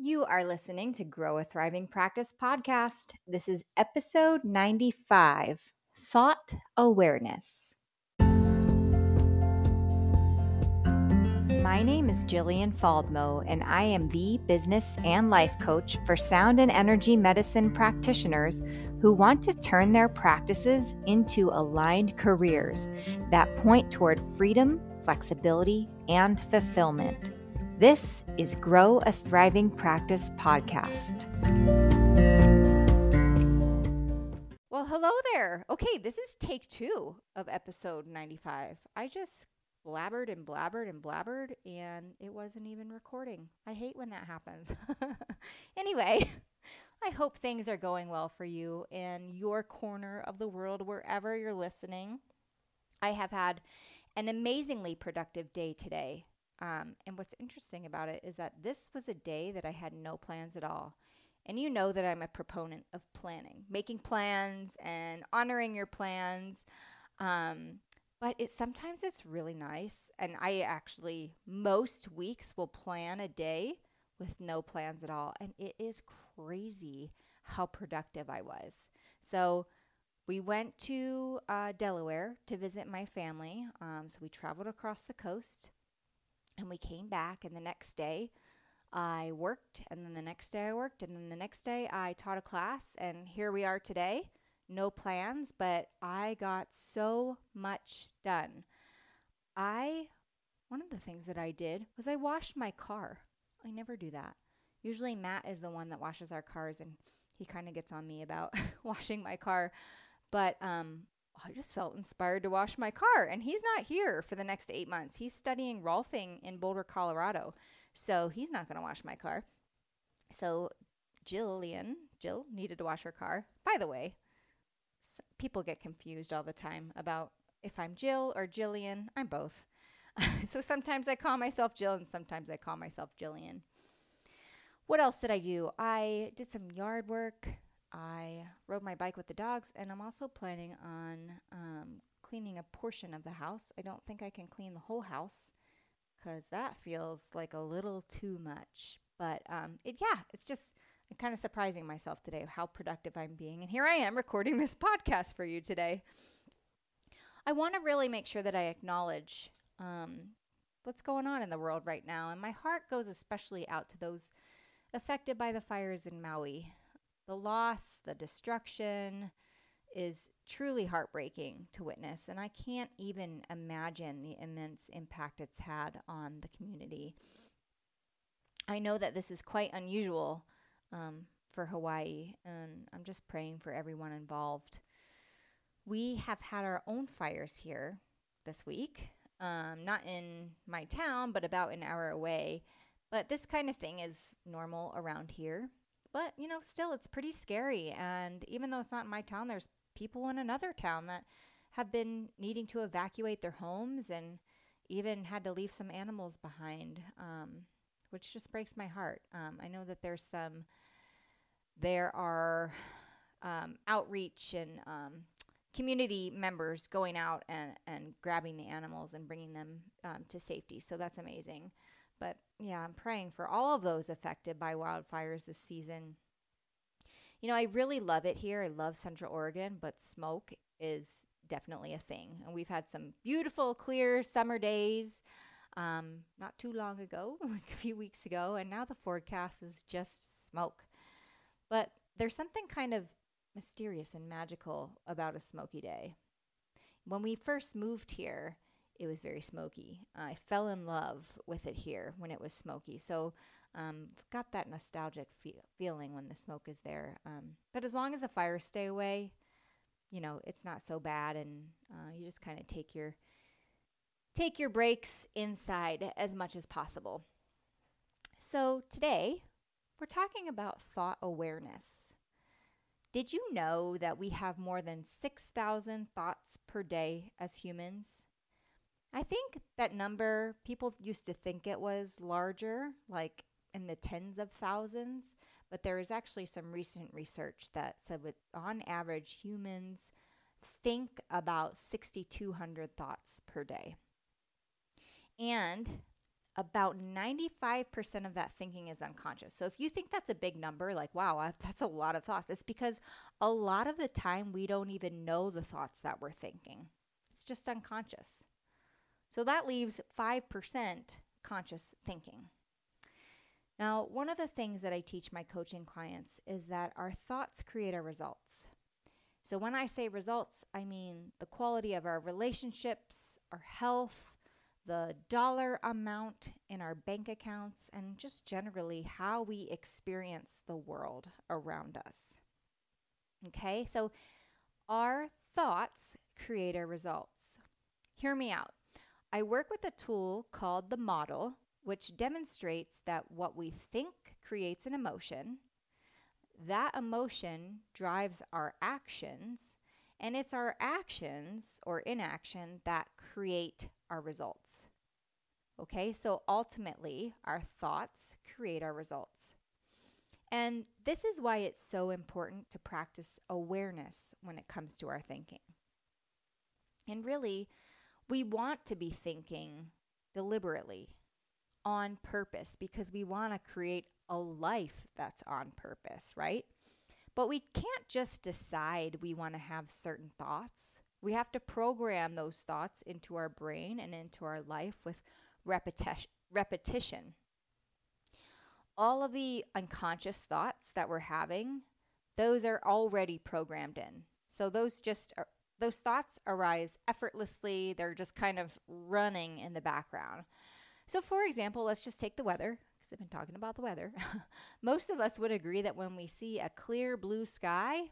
You are listening to Grow a Thriving Practice podcast. This is episode 95 Thought Awareness. My name is Jillian Faldmo, and I am the business and life coach for sound and energy medicine practitioners who want to turn their practices into aligned careers that point toward freedom, flexibility, and fulfillment. This is Grow a Thriving Practice podcast. Well, hello there. Okay, this is take two of episode 95. I just blabbered and blabbered and blabbered, and it wasn't even recording. I hate when that happens. anyway, I hope things are going well for you in your corner of the world, wherever you're listening. I have had an amazingly productive day today. Um, and what's interesting about it is that this was a day that I had no plans at all. And you know that I'm a proponent of planning, making plans and honoring your plans. Um, but it sometimes it's really nice. And I actually most weeks will plan a day with no plans at all. And it is crazy how productive I was. So we went to uh, Delaware to visit my family. Um, so we traveled across the coast and we came back, and the next day I worked, and then the next day I worked, and then the next day I taught a class, and here we are today. No plans, but I got so much done. I, one of the things that I did was I washed my car. I never do that. Usually Matt is the one that washes our cars, and he kind of gets on me about washing my car. But um, I just felt inspired to wash my car. And he's not here for the next eight months. He's studying rolfing in Boulder, Colorado. So he's not going to wash my car. So Jillian, Jill needed to wash her car. By the way, people get confused all the time about if I'm Jill or Jillian. I'm both. so sometimes I call myself Jill and sometimes I call myself Jillian. What else did I do? I did some yard work. I rode my bike with the dogs, and I'm also planning on um, cleaning a portion of the house. I don't think I can clean the whole house because that feels like a little too much. But um, it, yeah, it's just I'm kind of surprising myself today how productive I'm being. And here I am recording this podcast for you today. I want to really make sure that I acknowledge um, what's going on in the world right now. And my heart goes especially out to those affected by the fires in Maui. The loss, the destruction is truly heartbreaking to witness, and I can't even imagine the immense impact it's had on the community. I know that this is quite unusual um, for Hawaii, and I'm just praying for everyone involved. We have had our own fires here this week, um, not in my town, but about an hour away. But this kind of thing is normal around here. But, you know, still, it's pretty scary. And even though it's not in my town, there's people in another town that have been needing to evacuate their homes and even had to leave some animals behind, um, which just breaks my heart. Um, I know that there's some, there are um, outreach and um, community members going out and, and grabbing the animals and bringing them um, to safety. So that's amazing. But yeah, I'm praying for all of those affected by wildfires this season. You know, I really love it here. I love Central Oregon, but smoke is definitely a thing. And we've had some beautiful, clear summer days um, not too long ago, like a few weeks ago, and now the forecast is just smoke. But there's something kind of mysterious and magical about a smoky day. When we first moved here, it was very smoky. I fell in love with it here when it was smoky. So um, got that nostalgic fe- feeling when the smoke is there. Um, but as long as the fires stay away, you know, it's not so bad, and uh, you just kind of take your take your breaks inside as much as possible. So today we're talking about thought awareness. Did you know that we have more than 6,000 thoughts per day as humans? I think that number, people used to think it was larger, like in the tens of thousands, but there is actually some recent research that said that on average, humans think about 6,200 thoughts per day. And about 95% of that thinking is unconscious. So if you think that's a big number, like, wow, that's a lot of thoughts, it's because a lot of the time we don't even know the thoughts that we're thinking. It's just unconscious. So that leaves 5% conscious thinking. Now, one of the things that I teach my coaching clients is that our thoughts create our results. So when I say results, I mean the quality of our relationships, our health, the dollar amount in our bank accounts, and just generally how we experience the world around us. Okay, so our thoughts create our results. Hear me out. I work with a tool called the model, which demonstrates that what we think creates an emotion. That emotion drives our actions, and it's our actions or inaction that create our results. Okay, so ultimately, our thoughts create our results. And this is why it's so important to practice awareness when it comes to our thinking. And really, we want to be thinking deliberately on purpose because we want to create a life that's on purpose, right? But we can't just decide we want to have certain thoughts. We have to program those thoughts into our brain and into our life with repetition. repetition. All of the unconscious thoughts that we're having, those are already programmed in. So those just are, those thoughts arise effortlessly. They're just kind of running in the background. So for example, let's just take the weather because I've been talking about the weather. Most of us would agree that when we see a clear blue sky,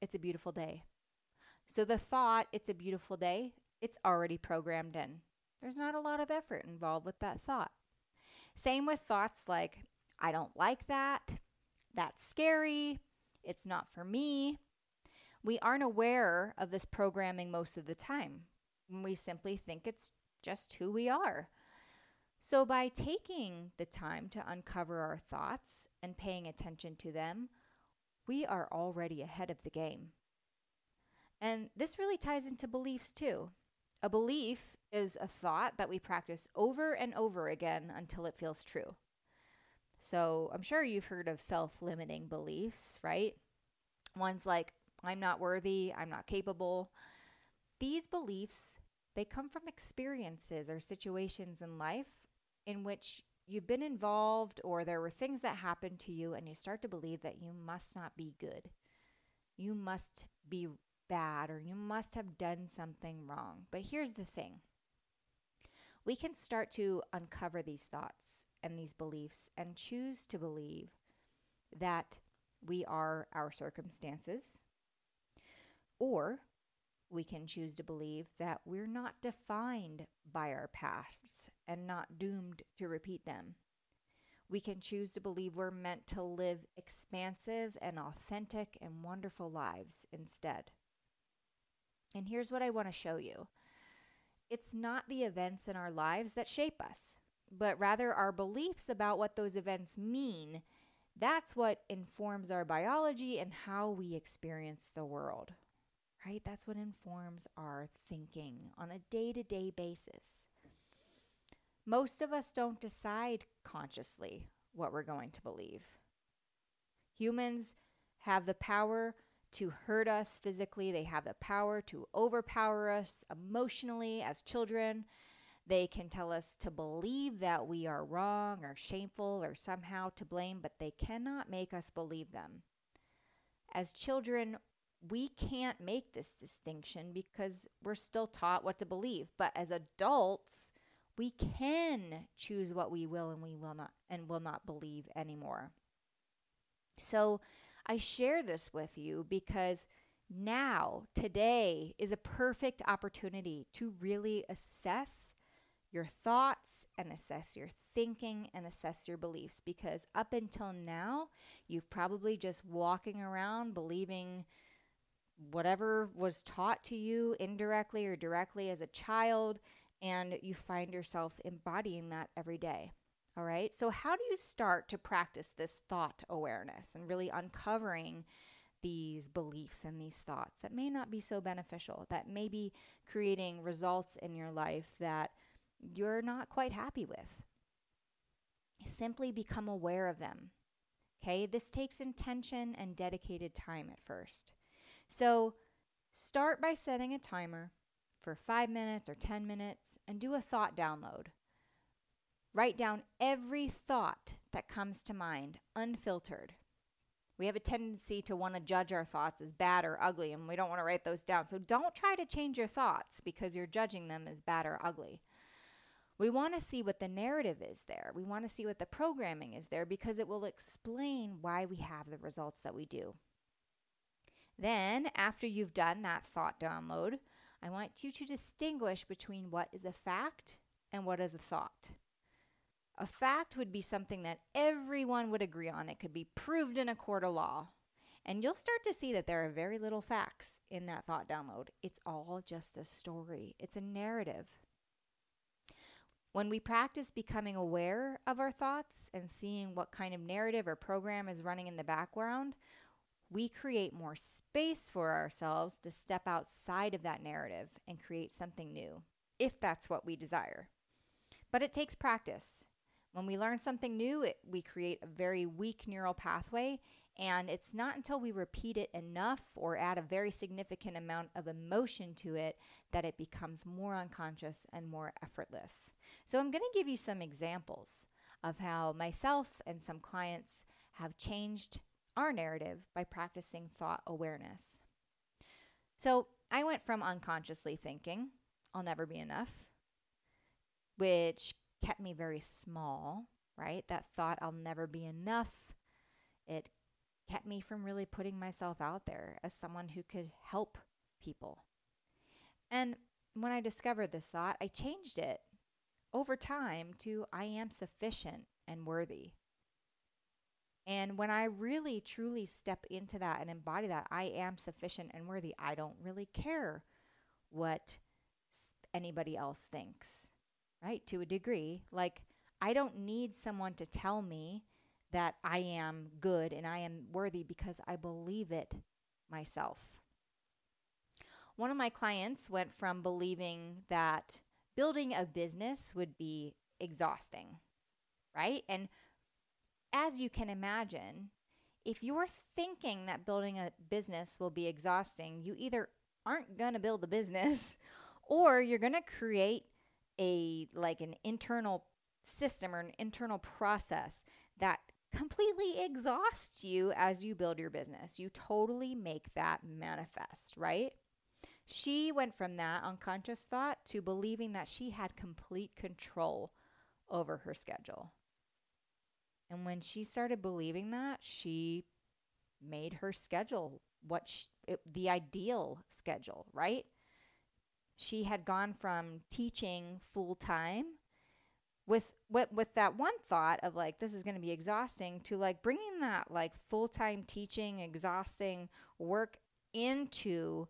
it's a beautiful day. So the thought, it's a beautiful day, it's already programmed in. There's not a lot of effort involved with that thought. Same with thoughts like, I don't like that, that's scary, it's not for me. We aren't aware of this programming most of the time. We simply think it's just who we are. So, by taking the time to uncover our thoughts and paying attention to them, we are already ahead of the game. And this really ties into beliefs too. A belief is a thought that we practice over and over again until it feels true. So I'm sure you've heard of self limiting beliefs, right? Ones like, I'm not worthy, I'm not capable. These beliefs, they come from experiences or situations in life in which you've been involved or there were things that happened to you and you start to believe that you must not be good. You must be bad or you must have done something wrong. But here's the thing we can start to uncover these thoughts and these beliefs and choose to believe that we are our circumstances, or we can choose to believe that we're not defined by our pasts and not doomed to repeat them. We can choose to believe we're meant to live expansive and authentic and wonderful lives instead. And here's what I want to show you it's not the events in our lives that shape us, but rather our beliefs about what those events mean. That's what informs our biology and how we experience the world, right? That's what informs our thinking on a day to day basis. Most of us don't decide consciously what we're going to believe. Humans have the power to hurt us physically. They have the power to overpower us emotionally as children. They can tell us to believe that we are wrong or shameful or somehow to blame, but they cannot make us believe them. As children, we can't make this distinction because we're still taught what to believe. But as adults, we can choose what we will and we will not and will not believe anymore. So I share this with you because now, today, is a perfect opportunity to really assess your thoughts and assess your thinking and assess your beliefs because up until now, you've probably just walking around believing whatever was taught to you indirectly or directly as a child, and you find yourself embodying that every day. All right. So, how do you start to practice this thought awareness and really uncovering these beliefs and these thoughts that may not be so beneficial, that may be creating results in your life that you're not quite happy with? Simply become aware of them. Okay, this takes intention and dedicated time at first. So start by setting a timer for five minutes or 10 minutes and do a thought download. Write down every thought that comes to mind, unfiltered. We have a tendency to want to judge our thoughts as bad or ugly, and we don't want to write those down. So don't try to change your thoughts because you're judging them as bad or ugly. We want to see what the narrative is there. We want to see what the programming is there because it will explain why we have the results that we do. Then, after you've done that thought download, I want you to distinguish between what is a fact and what is a thought. A fact would be something that everyone would agree on. It could be proved in a court of law. And you'll start to see that there are very little facts in that thought download. It's all just a story, it's a narrative. When we practice becoming aware of our thoughts and seeing what kind of narrative or program is running in the background, we create more space for ourselves to step outside of that narrative and create something new, if that's what we desire. But it takes practice. When we learn something new, it, we create a very weak neural pathway, and it's not until we repeat it enough or add a very significant amount of emotion to it that it becomes more unconscious and more effortless. So, I'm going to give you some examples of how myself and some clients have changed our narrative by practicing thought awareness. So, I went from unconsciously thinking, I'll never be enough, which kept me very small, right? That thought, I'll never be enough, it kept me from really putting myself out there as someone who could help people. And when I discovered this thought, I changed it over time to I am sufficient and worthy. And when I really truly step into that and embody that, I am sufficient and worthy. I don't really care what anybody else thinks right? To a degree. Like, I don't need someone to tell me that I am good and I am worthy because I believe it myself. One of my clients went from believing that building a business would be exhausting, right? And as you can imagine, if you're thinking that building a business will be exhausting, you either aren't going to build the business or you're going to create a like an internal system or an internal process that completely exhausts you as you build your business. You totally make that manifest, right? She went from that unconscious thought to believing that she had complete control over her schedule. And when she started believing that, she made her schedule what she, it, the ideal schedule, right? she had gone from teaching full time with, with with that one thought of like this is going to be exhausting to like bringing that like full-time teaching exhausting work into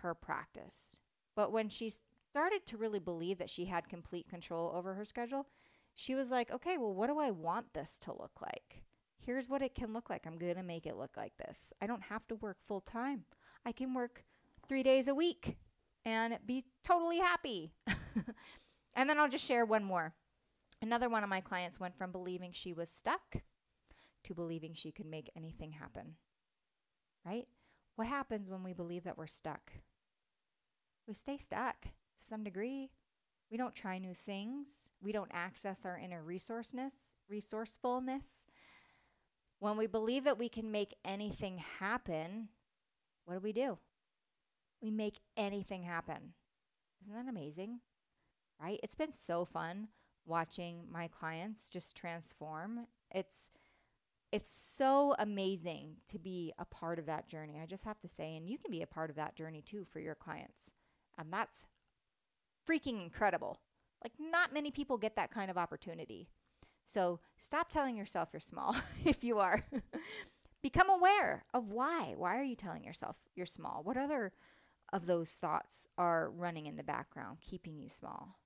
her practice but when she started to really believe that she had complete control over her schedule she was like okay well what do i want this to look like here's what it can look like i'm going to make it look like this i don't have to work full time i can work 3 days a week and be totally happy. and then I'll just share one more. Another one of my clients went from believing she was stuck to believing she could make anything happen. Right? What happens when we believe that we're stuck? We stay stuck to some degree. We don't try new things. We don't access our inner resourceness, resourcefulness. When we believe that we can make anything happen, what do we do? we make anything happen. Isn't that amazing? Right? It's been so fun watching my clients just transform. It's it's so amazing to be a part of that journey. I just have to say and you can be a part of that journey too for your clients. And that's freaking incredible. Like not many people get that kind of opportunity. So stop telling yourself you're small if you are. Become aware of why. Why are you telling yourself you're small? What other of those thoughts are running in the background, keeping you small.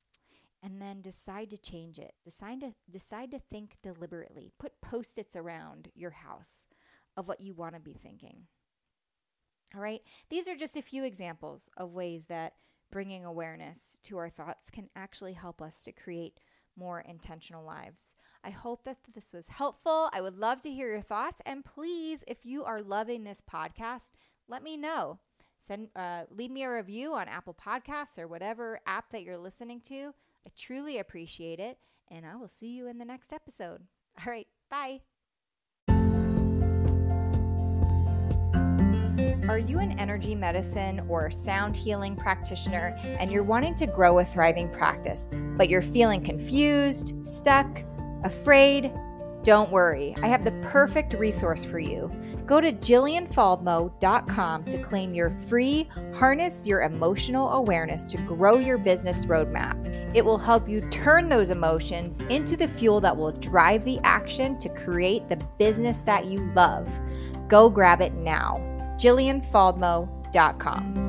And then decide to change it. Decide to decide to think deliberately. Put post-its around your house of what you want to be thinking. All right? These are just a few examples of ways that bringing awareness to our thoughts can actually help us to create more intentional lives. I hope that this was helpful. I would love to hear your thoughts. And please, if you are loving this podcast, let me know. Send, uh, leave me a review on Apple Podcasts or whatever app that you're listening to. I truly appreciate it. And I will see you in the next episode. All right, bye. Are you an energy medicine or sound healing practitioner and you're wanting to grow a thriving practice, but you're feeling confused, stuck, afraid? Don't worry, I have the perfect resource for you. Go to jillianfaldmo.com to claim your free Harness Your Emotional Awareness to Grow Your Business Roadmap. It will help you turn those emotions into the fuel that will drive the action to create the business that you love. Go grab it now jillianfaldmo.com.